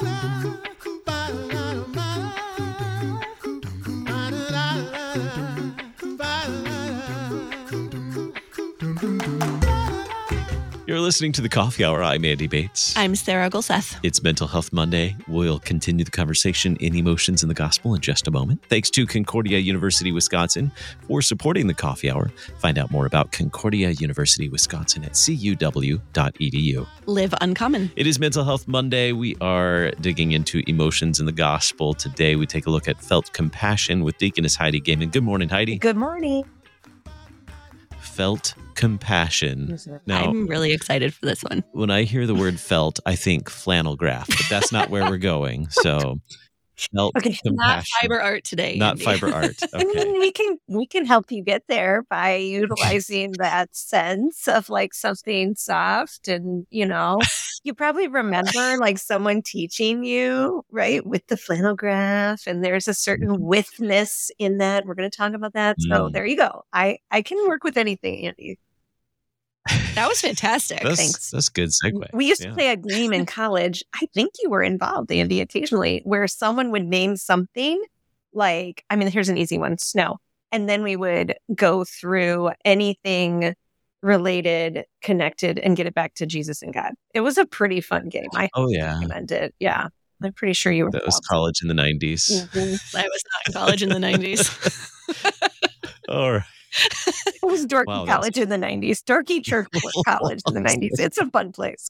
You're listening to the Coffee Hour. I'm Andy Bates. I'm Sarah Gulseth. It's Mental Health Monday. We'll continue the conversation in emotions in the gospel in just a moment. Thanks to Concordia University Wisconsin for supporting the Coffee Hour. Find out more about Concordia University Wisconsin at cuw.edu. Live uncommon. It is Mental Health Monday. We are digging into emotions in the gospel. Today, we take a look at felt compassion with Deaconess Heidi Goehmann. Good morning, Heidi. Good morning. Felt compassion. Now, I'm really excited for this one. when I hear the word felt, I think flannel graph, but that's not where we're going. So, felt Okay, compassion. Not fiber art today. Not Andy. fiber art. I mean, we can we can help you get there by utilizing that sense of like something soft and you know you probably remember like someone teaching you right with the flannel graph and there's a certain withness in that we're going to talk about that so Mm. there you go i i can work with anything andy That was fantastic. That's, thanks. that's a good segue. we used Yeah. to play a game in college i think you were involved andy occasionally where someone would name something like i mean here's an easy one snow and then we would go through anything related connected and get it back to jesus and god it was a pretty fun game i Oh, yeah. recommend it yeah i'm pretty sure you were That was college in the 90s. Mhm. I was not in college in the 90s. All right. It was dorky Wow, that's- college in the 90s dorky church college in the 90s it's a fun place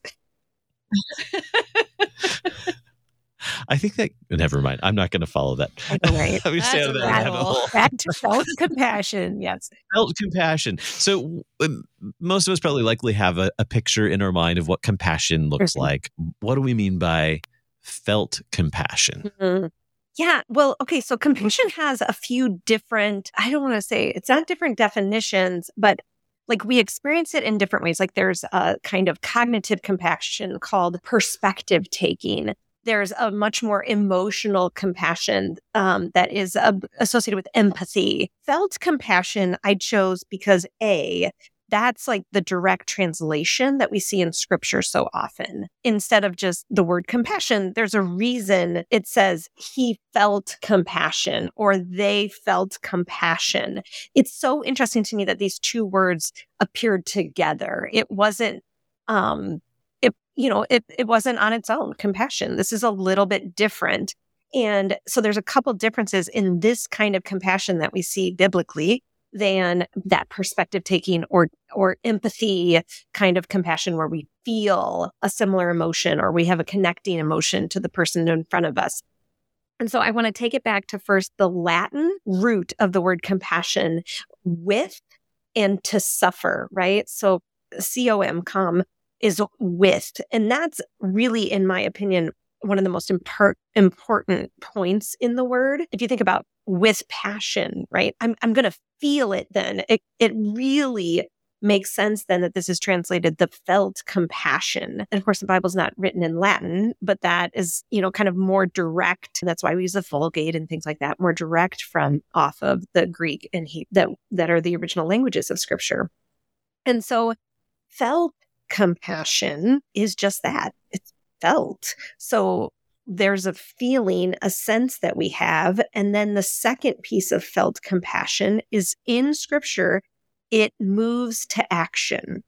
I think that, never mind. I'm not going to follow that. Right? Let me stay That's out of that rabbit rabbit hole. hole. back to self-compassion yes Felt compassion. So, um, most of us probably likely have a, a picture in our mind of what compassion looks like. What do we mean by felt compassion? Mhm. Yeah. Well, okay. So compassion has a few different, I don't want to say it's not different definitions, but like we experience it in different ways. Like there's a kind of cognitive compassion called perspective taking. There's a much more emotional compassion um, that is uh, associated with empathy. Felt compassion I chose because A, that's like the direct translation that we see in scripture so often. Instead of just the word compassion, there's a reason it says he felt compassion or they felt compassion. It's so interesting to me that these two words appeared together. It wasn't, um, it, you know, it, it wasn't on its own compassion. This is a little bit different. And so there's a couple differences in this kind of compassion that we see biblically than that perspective taking or or empathy kind of compassion where we feel a similar emotion or we have a connecting emotion to the person in front of us. And so I want to take it back to first the Latin root of the word compassion with and to suffer, right? So C O M com is with and that's really in my opinion one of the most impar- important points in the word. If you think about with passion, right? I'm I'm going to feel it then. It it really makes sense then that this is translated the felt compassion. And of course the Bible's not written in Latin, but that is, you know, kind of more direct. That's why we use the Vulgate and things like that, more direct from off of the Greek and he that that are the original languages of scripture. And so felt compassion is just that. It's felt. So there's a feeling, a sense that we have. And then the second piece of felt compassion is in scripture, it moves to action.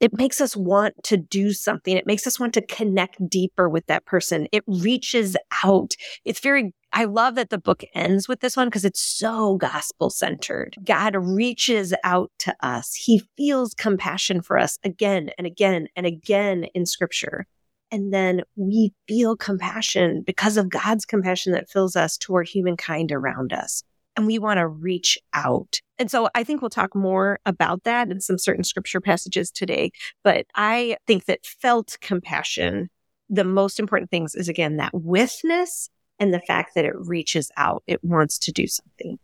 It makes us want to do something. It makes us want to connect deeper with that person. It reaches out. It's very, I love that the book ends with this one because it's so gospel centered. God reaches out to us. He feels compassion for us again and again and again in scripture. And then we feel compassion because of God's compassion that fills us toward humankind around us. And we want to reach out. And so I think we'll talk more about that in some certain scripture passages today. But I think that felt compassion, the most important things is again that withness and the fact that it reaches out. It wants to do something.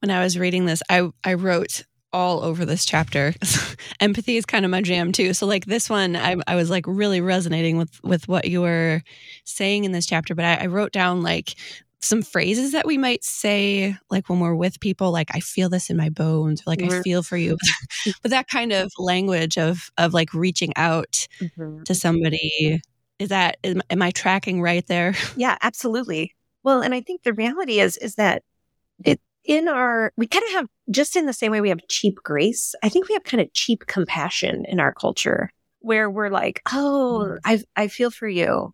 When I was reading this, I, I wrote all over this chapter. Empathy is kind of my jam too. So like this one, I, I was like really resonating with with what you were saying in this chapter. But I, I wrote down like some phrases that we might say like when we're with people like i feel this in my bones or like i Mhm. feel for you but that kind of language of of like reaching out to somebody Is that am, am I tracking right there? Yeah, absolutely. Well, and I think the reality is is that it in our we kind of have just in the same way we have cheap grace, I think we have kind of cheap compassion in our culture where we're like, "Oh, I I feel for you."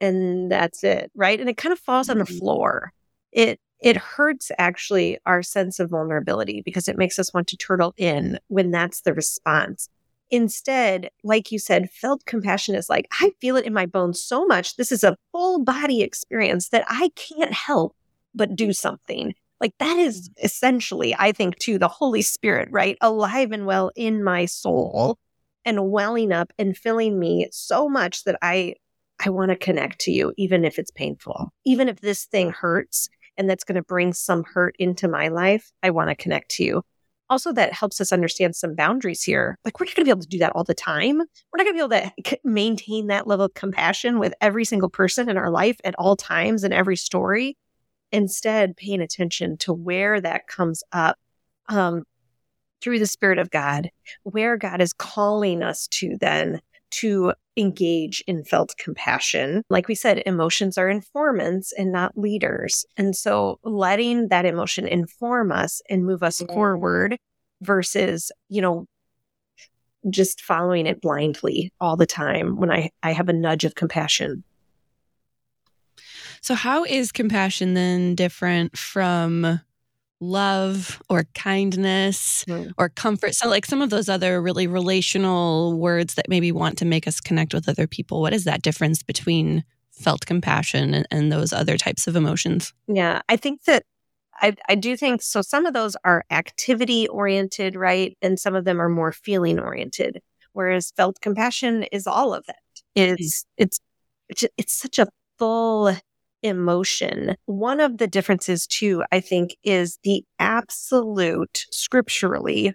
And that's it, right? And it kind of falls on the Mhm. floor. It it hurts actually our sense of vulnerability because it makes us want to turtle in when that's the response. Instead, like you said, felt compassion is like, I feel it in my bones so much. This is a full body experience that I can't help but do something. Like that is mm-hmm. essentially, I think, to the Holy Spirit, right? Alive and well in my soul and welling up and filling me so much that I I want to connect to you, even if it's painful. Even if this thing hurts and that's going to bring some hurt into my life, I want to connect to you. Also, that helps us understand some boundaries here. Like, we're not going to be able to do that all the time. We're not going to be able to maintain that level of compassion with every single person in our life at all times and every story. Instead, paying attention to where that comes up um, through the Spirit of God, where God is calling us to then to engage in felt compassion. Like we said, emotions are informants and not leaders. And so letting that emotion inform us and move us forward versus, you know, just following it blindly all the time when I, I have a nudge of compassion. So, how is compassion then different from love or kindness Mm. or comfort? So, like some of those other really relational words that maybe want to make us connect with other people. What is that difference between felt compassion and, and those other types of emotions? Yeah, I think that I, I do think so. Some of those are activity oriented, right? And some of them are more feeling oriented. Whereas felt compassion is all of that. It's it's it's, it's such a full emotion. One of the differences too, I think, is the absolute scripturally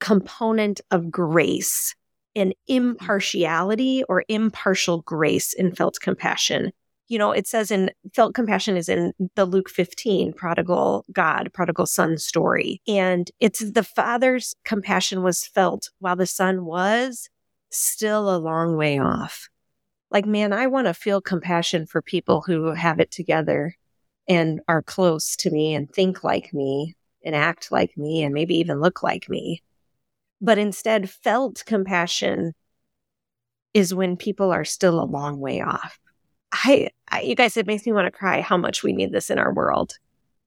component of grace and impartiality or impartial grace in felt compassion you know, it says in felt compassion is in the Luke 15 prodigal God, prodigal son story. And it's the father's compassion was felt while the son was still a long way off. Like, man, I want to feel compassion for people who have it together and are close to me and think like me and act like me and maybe even look like me. But instead, felt compassion is when people are still a long way off. I, I, you guys, it makes me want to cry how much we need this in our world,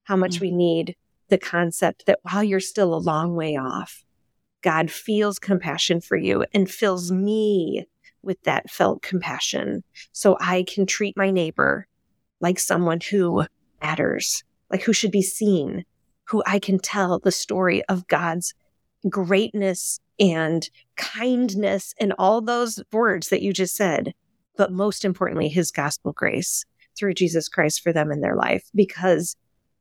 how much Mm. we need the concept that while you're still a long way off, God feels compassion for you and fills me with that felt compassion so I can treat my neighbor like someone who matters, like who should be seen, who I can tell the story of God's greatness and kindness and all those words that you just said but most importantly, his gospel grace through Jesus Christ for them in their life because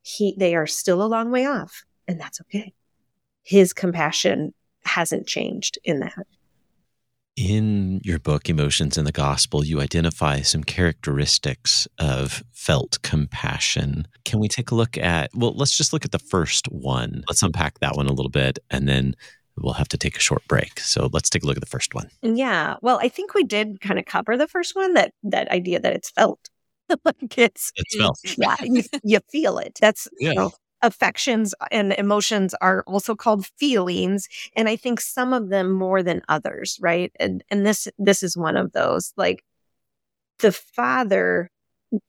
he, they are still a long way off and that's okay. His compassion hasn't changed in that. In your book, Emotions in the Gospel, you identify some characteristics of felt compassion. Can we take a look at, well, let's just look at the first one. Let's unpack that one a little bit and then we'll have to take a short break. So let's take a look at the first one. Yeah, well, I think we did kind of cover the first one that that idea that it's felt. like it's It's felt. yeah, you, you feel it. That's Yeah. you know, affections and emotions are also called feelings, and I think some of them more than others, right? And and this this is one of those. Like the father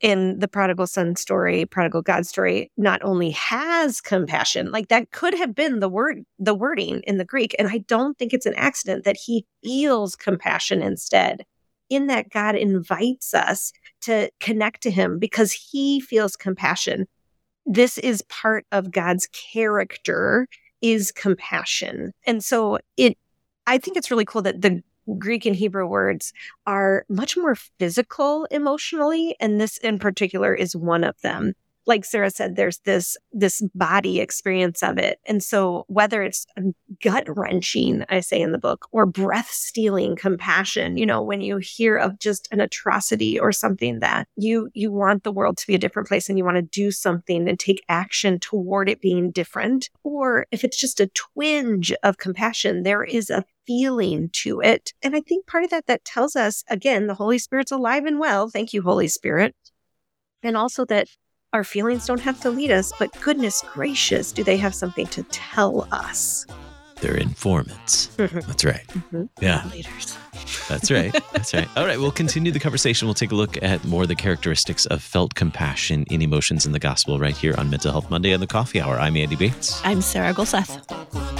in the prodigal son story, prodigal God story, not only has compassion, like that could have been the word, the wording in the Greek. And I don't think it's an accident that he feels compassion instead. In that God invites us to connect to him because he feels compassion. This is part of God's character is compassion. And so it, I think it's really cool that the Greek and Hebrew words are much more physical emotionally. And this in particular is one of them. Like Sarah said, there's this, this body experience of it. And so whether it's gut wrenching, I say in the book, or breath stealing compassion, you know, when you hear of just an atrocity or something that you, you want the world to be a different place and you want to do something and take action toward it being different. Or if it's just a twinge of compassion, there is a feeling to it. And I think part of that that tells us again, the Holy Spirit's alive and well. Thank you, Holy Spirit. And also that our feelings don't have to lead us, but goodness gracious, do they have something to tell us? They're informants. That's right. Mm-hmm. Yeah. Leaders. That's right. That's right. All right. We'll continue the conversation. We'll take a look at more of the characteristics of felt compassion in emotions in the gospel right here on Mental Health Monday on the Coffee Hour. I'm Andy Bates. I'm Sarah Gulseth.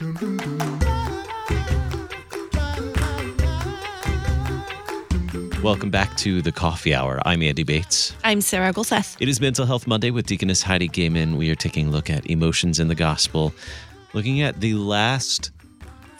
Welcome back to the Coffee Hour. I'm Andy Bates. I'm Sarah Gulseth. It is Mental Health Monday with Deaconess Heidi Goehmann. We are taking a look at emotions in the gospel, looking at the last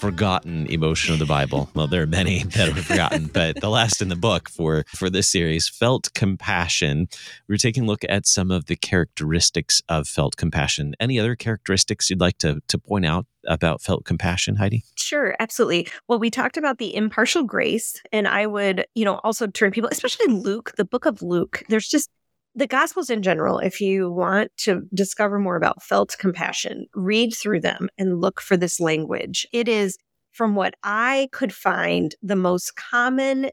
forgotten emotion of the Bible. Well, there are many that are forgotten, but the last in the book for for this series, felt compassion. We're taking a look at some of the characteristics of felt compassion. Any other characteristics you'd like to to point out about felt compassion, Heidi? Sure, absolutely. Well, we talked about the impartial grace, and I would, you know, also turn people, especially Luke, the book of Luke. There's just the Gospels in general, if you want to discover more about felt compassion, read through them and look for this language. It is, from what I could find, the most common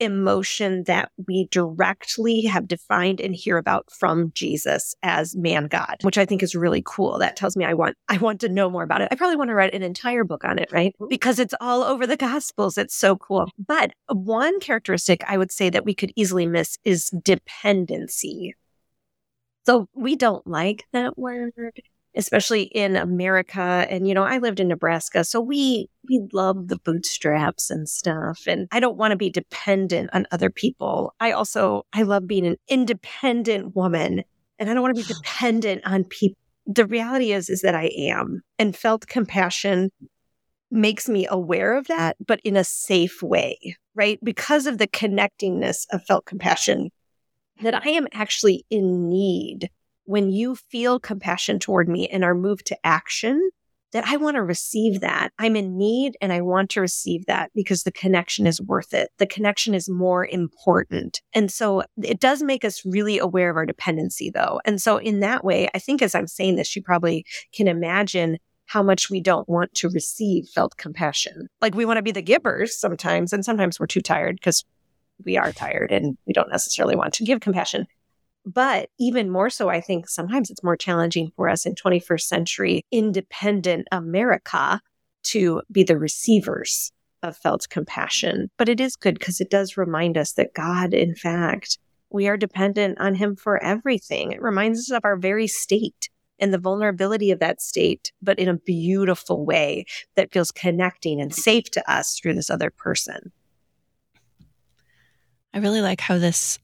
emotion that we directly have defined and hear about from Jesus as man God, which I think is really cool. That tells me I want I want to know more about it. I probably want to write an entire book on it, right? Because it's all over the gospels. It's so cool. But one characteristic I would say that we could easily miss is dependency. So we don't like that word especially in America. And, you know, I lived in Nebraska, so we, we love the bootstraps and stuff. And I don't want to be dependent on other people. I also, I love being an independent woman and I don't want to be dependent on people. The reality is, is that I am and felt compassion makes me aware of that, but in a safe way, right? Because of the connectingness of felt compassion, that I am actually in need when you feel compassion toward me and are moved to action, that I want to receive that. I'm in need and I want to receive that because the connection is worth it. The connection is more important. And so it does make us really aware of our dependency though. And so in that way, I think as I'm saying this, you probably can imagine how much we don't want to receive felt compassion. Like we want to be the givers sometimes, and sometimes we're too tired because we are tired and we don't necessarily want to give compassion. But even more so, I think sometimes it's more challenging for us in 21st century independent America to be the receivers of felt compassion. But it is good because it does remind us that God, in fact, we are dependent on Him for everything. It reminds us of our very state and the vulnerability of that state, but in a beautiful way that feels connecting and safe to us through this other person. I really like how this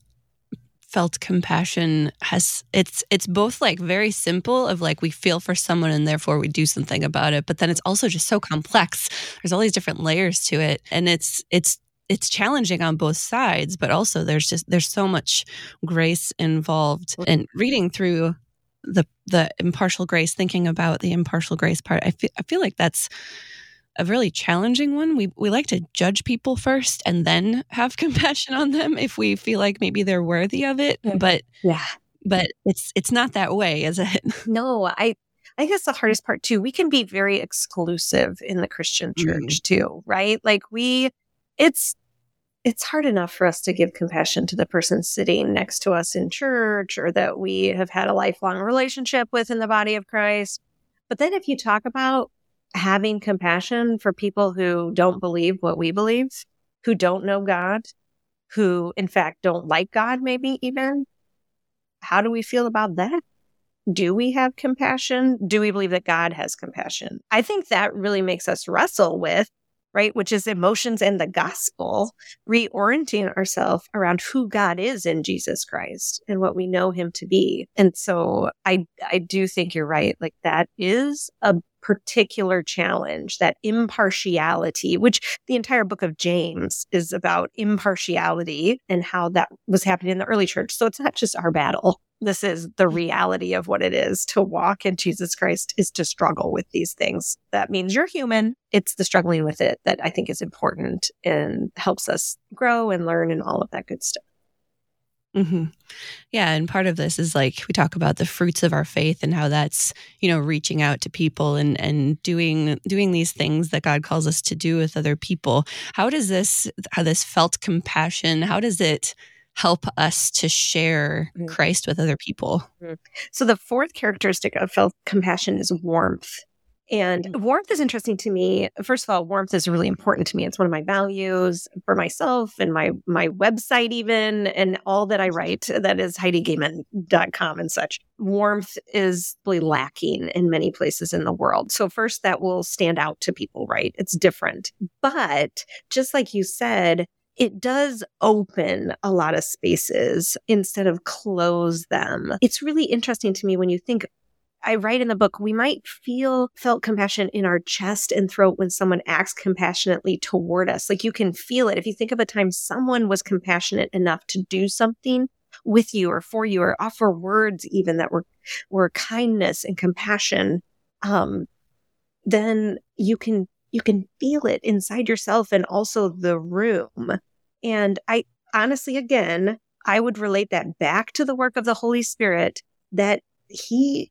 felt compassion has it's it's both like very simple of like we feel for someone and therefore we do something about it but then it's also just so complex. There's all these different layers to it and it's it's it's challenging on both sides but also there's just there's so much grace involved and reading through the the impartial grace thinking about the impartial grace part. I feel i feel like that's a really challenging one. We we like to judge people first and then have compassion on them if we feel like maybe they're worthy of it. But yeah, but it's it's not that way, is it? No, I I guess the hardest part too. We can be very exclusive in the Christian church mm-hmm. too, right? Like we, it's it's hard enough for us to give compassion to the person sitting next to us in church or that we have had a lifelong relationship with in the body of Christ But then if you talk about having compassion for people who don't believe what we believe, who don't know God, who in fact don't like God, maybe even, how do we feel about that? Do we have compassion? Do we believe that God has compassion? I think that really makes us wrestle with right? Which is emotions and the gospel, reorienting ourselves around who God is in Jesus Christ and what we know him to be. And so I, I do think you're right. Like that is a particular challenge, that impartiality, which the entire book of James is about impartiality and how that was happening in the early church. So it's not just our battle. This is the mm-hmm. reality of what it is to walk in Jesus Christ is to struggle with these things. That means you're human. It's the struggling with it that I think is important and helps us grow and learn and all of that good stuff. Mm-hmm. Yeah, and part of this is like we talk about the fruits of our faith and how that's you know reaching out to people and and doing doing these things that God calls us to do with other people. How does this how this felt compassion? How does it help us to share mm-hmm. Christ with other people? Mm-hmm. So the fourth characteristic of felt compassion is warmth. And mm. warmth is interesting to me. First of all, warmth is really important to me. It's one of my values for myself and my my website even and all that I write that is heidigoehmann.com and such. Warmth is really lacking in many places in the world. So first that will stand out to people, right? It's different. But just like you said, it does open a lot of spaces instead of close them. It's really interesting to me when you think I write in the book, we might feel felt compassion in our chest and throat when someone acts compassionately toward us. Like you can feel it. If you think of a time someone was compassionate enough to do something with you or for you or offer words even that were, were kindness and compassion, um, then you can, you can feel it inside yourself and also the room. And I honestly, again, I would relate that back to the work of the Holy Spirit that he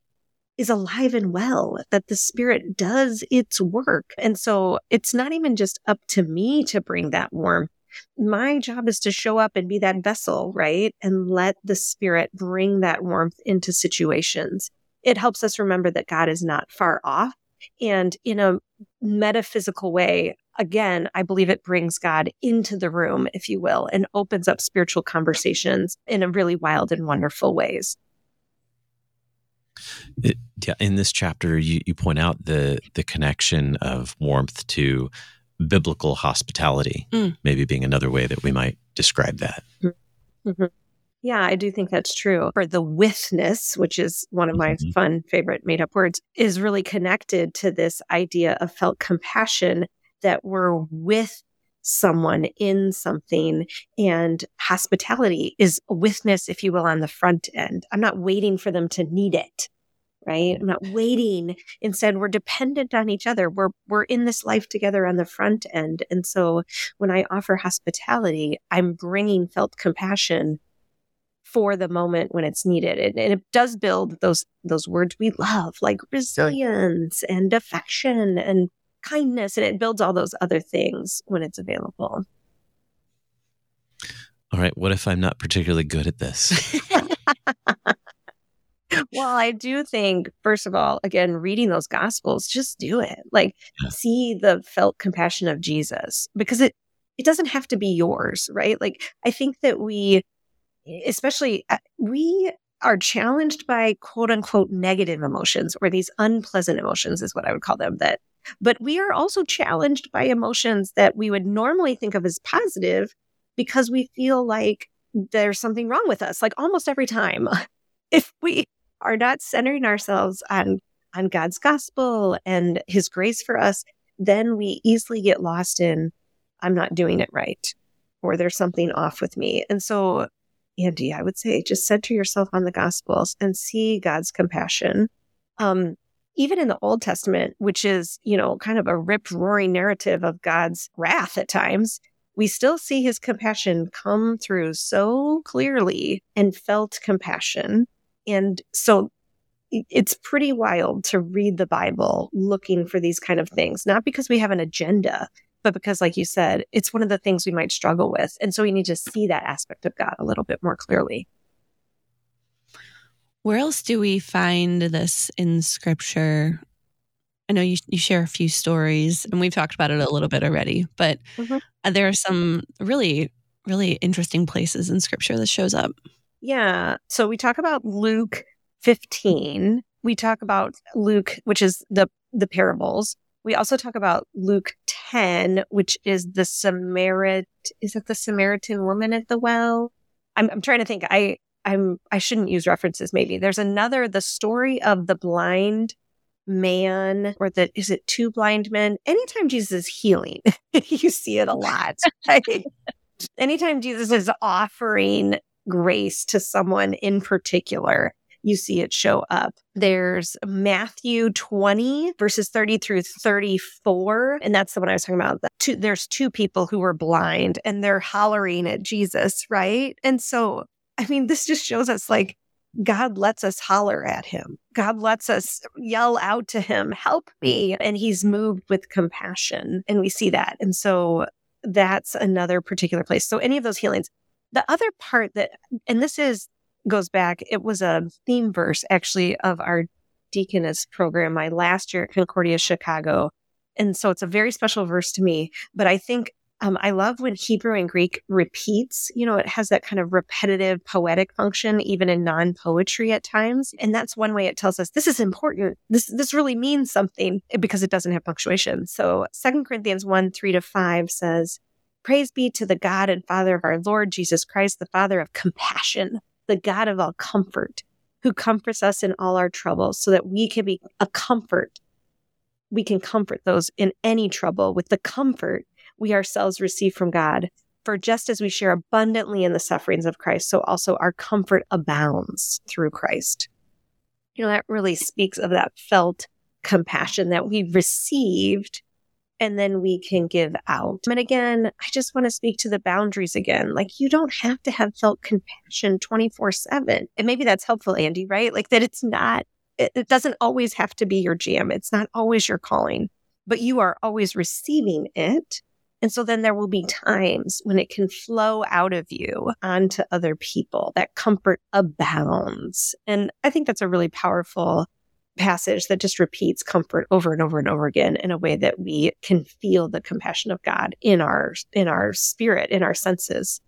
is alive and well, that the spirit does its work. And so it's not even just up to me to bring that warmth. My job is to show up and be that vessel, right? And let the spirit bring that warmth into situations. It helps us remember that God is not far off. And in a metaphysical way, again, I believe it brings God into the room, if you will, and opens up spiritual conversations in a really wild and wonderful ways. It, yeah, in this chapter, you, you point out the the connection of warmth to biblical hospitality, mm. maybe being another way that we might describe that. Mm-hmm. Yeah, I do think that's true. For the withness, which is one of my mm-hmm. fun favorite made up words, is really connected to this idea of felt compassion that we're with someone in something and hospitality is a witness, if you will, on the front end. I'm not waiting for them to need it right? I'm not waiting. Instead, we're dependent on each other. We're we're in this life together on the front end. And so when I offer hospitality, I'm bringing felt compassion for the moment when it's needed. And, and, it does build those those words we love, like resilience and affection and kindness, and it builds all those other things when it's available. All right. What if I'm not particularly good at this? well, I do think, first of all, again, reading those gospels, just do it. Like yeah. see the felt compassion of Jesus because it it doesn't have to be yours, right? Like I think that we especially uh, we are challenged by quote unquote negative emotions or these unpleasant emotions is what I would call them that but we are also challenged by emotions that we would normally think of as positive because we feel like there's something wrong with us like almost every time if we are not centering ourselves on on God's gospel and his grace for us, then we easily get lost in I'm not doing it right or there's something off with me. And so Andy, I would say just center yourself on the gospels and see God's compassion. Um, even in the Old Testament, which is, you know, kind of a rip roaring narrative of God's wrath at times, we still see his compassion come through so clearly and felt compassion and so it's pretty wild to read the Bible looking for these kind of things, not because we have an agenda, but because, like you said, it's one of the things we might struggle with. And so we need to see that aspect of God a little bit more clearly. Where else do we find this in scripture? I know you, you share a few stories and we've talked about it a little bit already, but Mhm. there are some really, really interesting places in scripture that shows up. Yeah. So we talk about Luke 15. We talk about Luke, which is the the parables. We also talk about Luke 10, which is the Samaritan is it the Samaritan woman at the well? I'm I'm trying to think. I I'm I shouldn't use references maybe. There's another the story of the blind man or the is it two blind men? Anytime Jesus is healing, you see it a lot. right? Anytime Jesus is offering grace to someone in particular, you see it show up. There's Matthew 20, verses 30 through 34. And that's the one I was talking about. The two, there's two people who were blind and they're hollering at Jesus, right? And so, I mean, this just shows us like God lets us holler at him. God lets us yell out to him, help me. And he's moved with compassion. And we see that. And so that's another particular place. So any of those healings. The other part that, and this is goes back, it was a theme verse actually of our deaconess program my last year at Concordia Chicago. And so it's a very special verse to me. But I think um, I love when Hebrew and Greek repeats, you know, it has that kind of repetitive poetic function, even in non poetry at times. And that's one way it tells us this is important. This, this really means something because it doesn't have punctuation. So Second Corinthians 1 3 to 5 says, Praise be to the God and Father of our Lord Jesus Christ, the Father of compassion, the God of all comfort, who comforts us in all our troubles so that we can be a comfort. We can comfort those in any trouble with the comfort we ourselves receive from God. For just as we share abundantly in the sufferings of Christ, so also our comfort abounds through Christ. You know, that really speaks of that felt compassion that we received and then we can give out. And again, I just want to speak to the boundaries again. Like, you don't have to have felt compassion 24 7. And maybe that's helpful, Andy, right? Like, that it's not, it, it doesn't always have to be your jam. It's not always your calling, but you are always receiving it. And so then there will be times when it can flow out of you onto other people. That comfort abounds. And I think that's a really powerful passage that just repeats comfort over and over and over again in a way that we can feel the compassion of God in our in our spirit, in our senses.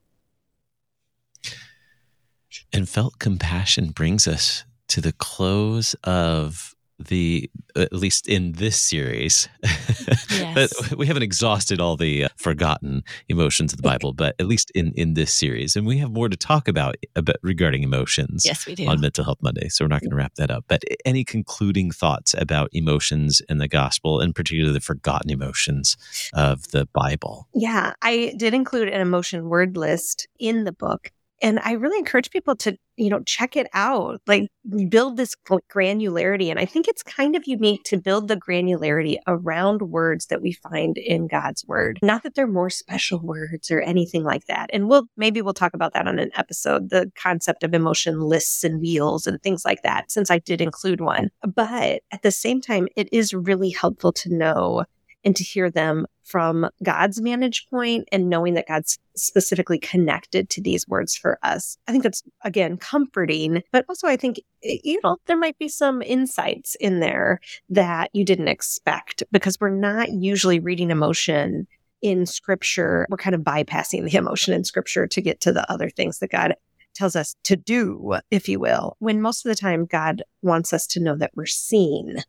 And felt compassion brings us to the close of the at least in this series Yes. we haven't exhausted all the uh, forgotten emotions of the bible but at least in in this series and we have more to talk about, about regarding emotions yes, we do. on mental health monday so we're not going to wrap that up but any concluding thoughts about emotions in the gospel and particularly the forgotten emotions of the bible Yeah, I did include an emotion word list in the book. And I really encourage people to, you know, check it out, like build this granularity. And I think it's kind of unique to build the granularity around words that we find in God's word. Not that they're more special words or anything like that. And we'll, maybe we'll talk about that on an episode, the concept of emotion lists and wheels and things like that, since I did include one. But at the same time, it is really helpful to know and to hear them from God's vantage point and knowing that God's specifically connected to these words for us. I think that's again comforting, but also I think, you know, there might be some insights in there that you didn't expect because we're not usually reading emotion in scripture. We're kind of bypassing the emotion in scripture to get to the other things that God tells us to do, if you will, when most of the time God wants us to know that we're seen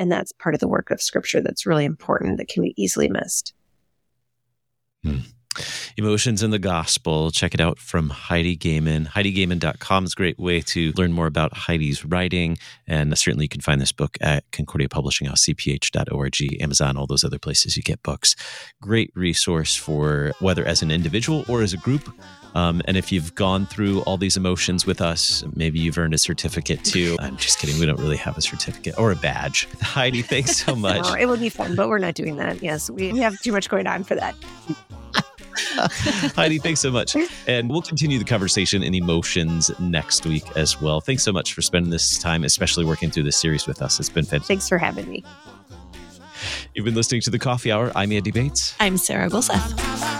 and that's part of the work of scripture that's really important that can be easily missed. Hmm. Emotions in the Gospel. Check it out from Heidi Goehmann. HeidiGoehmann.com is a great way to learn more about Heidi's writing. And certainly you can find this book at Concordia Publishing House, cph.org, Amazon, all those other places you get books. Great resource for whether as an individual or as a group. Um, and if you've gone through all these emotions with us, maybe you've earned a certificate too. I'm just kidding. We don't really have a certificate or a badge. Heidi, thanks so much. No, it would be fun, but we're not doing that. Yes, we have too much going on for that. Heidi, thanks so much. And we'll continue the conversation in emotions next week as well. Thanks so much for spending this time, especially working through this series with us. It's been fantastic. Thanks for having me. You've been listening to the Coffee Hour. I'm Andy Bates. I'm Sarah Gulseth.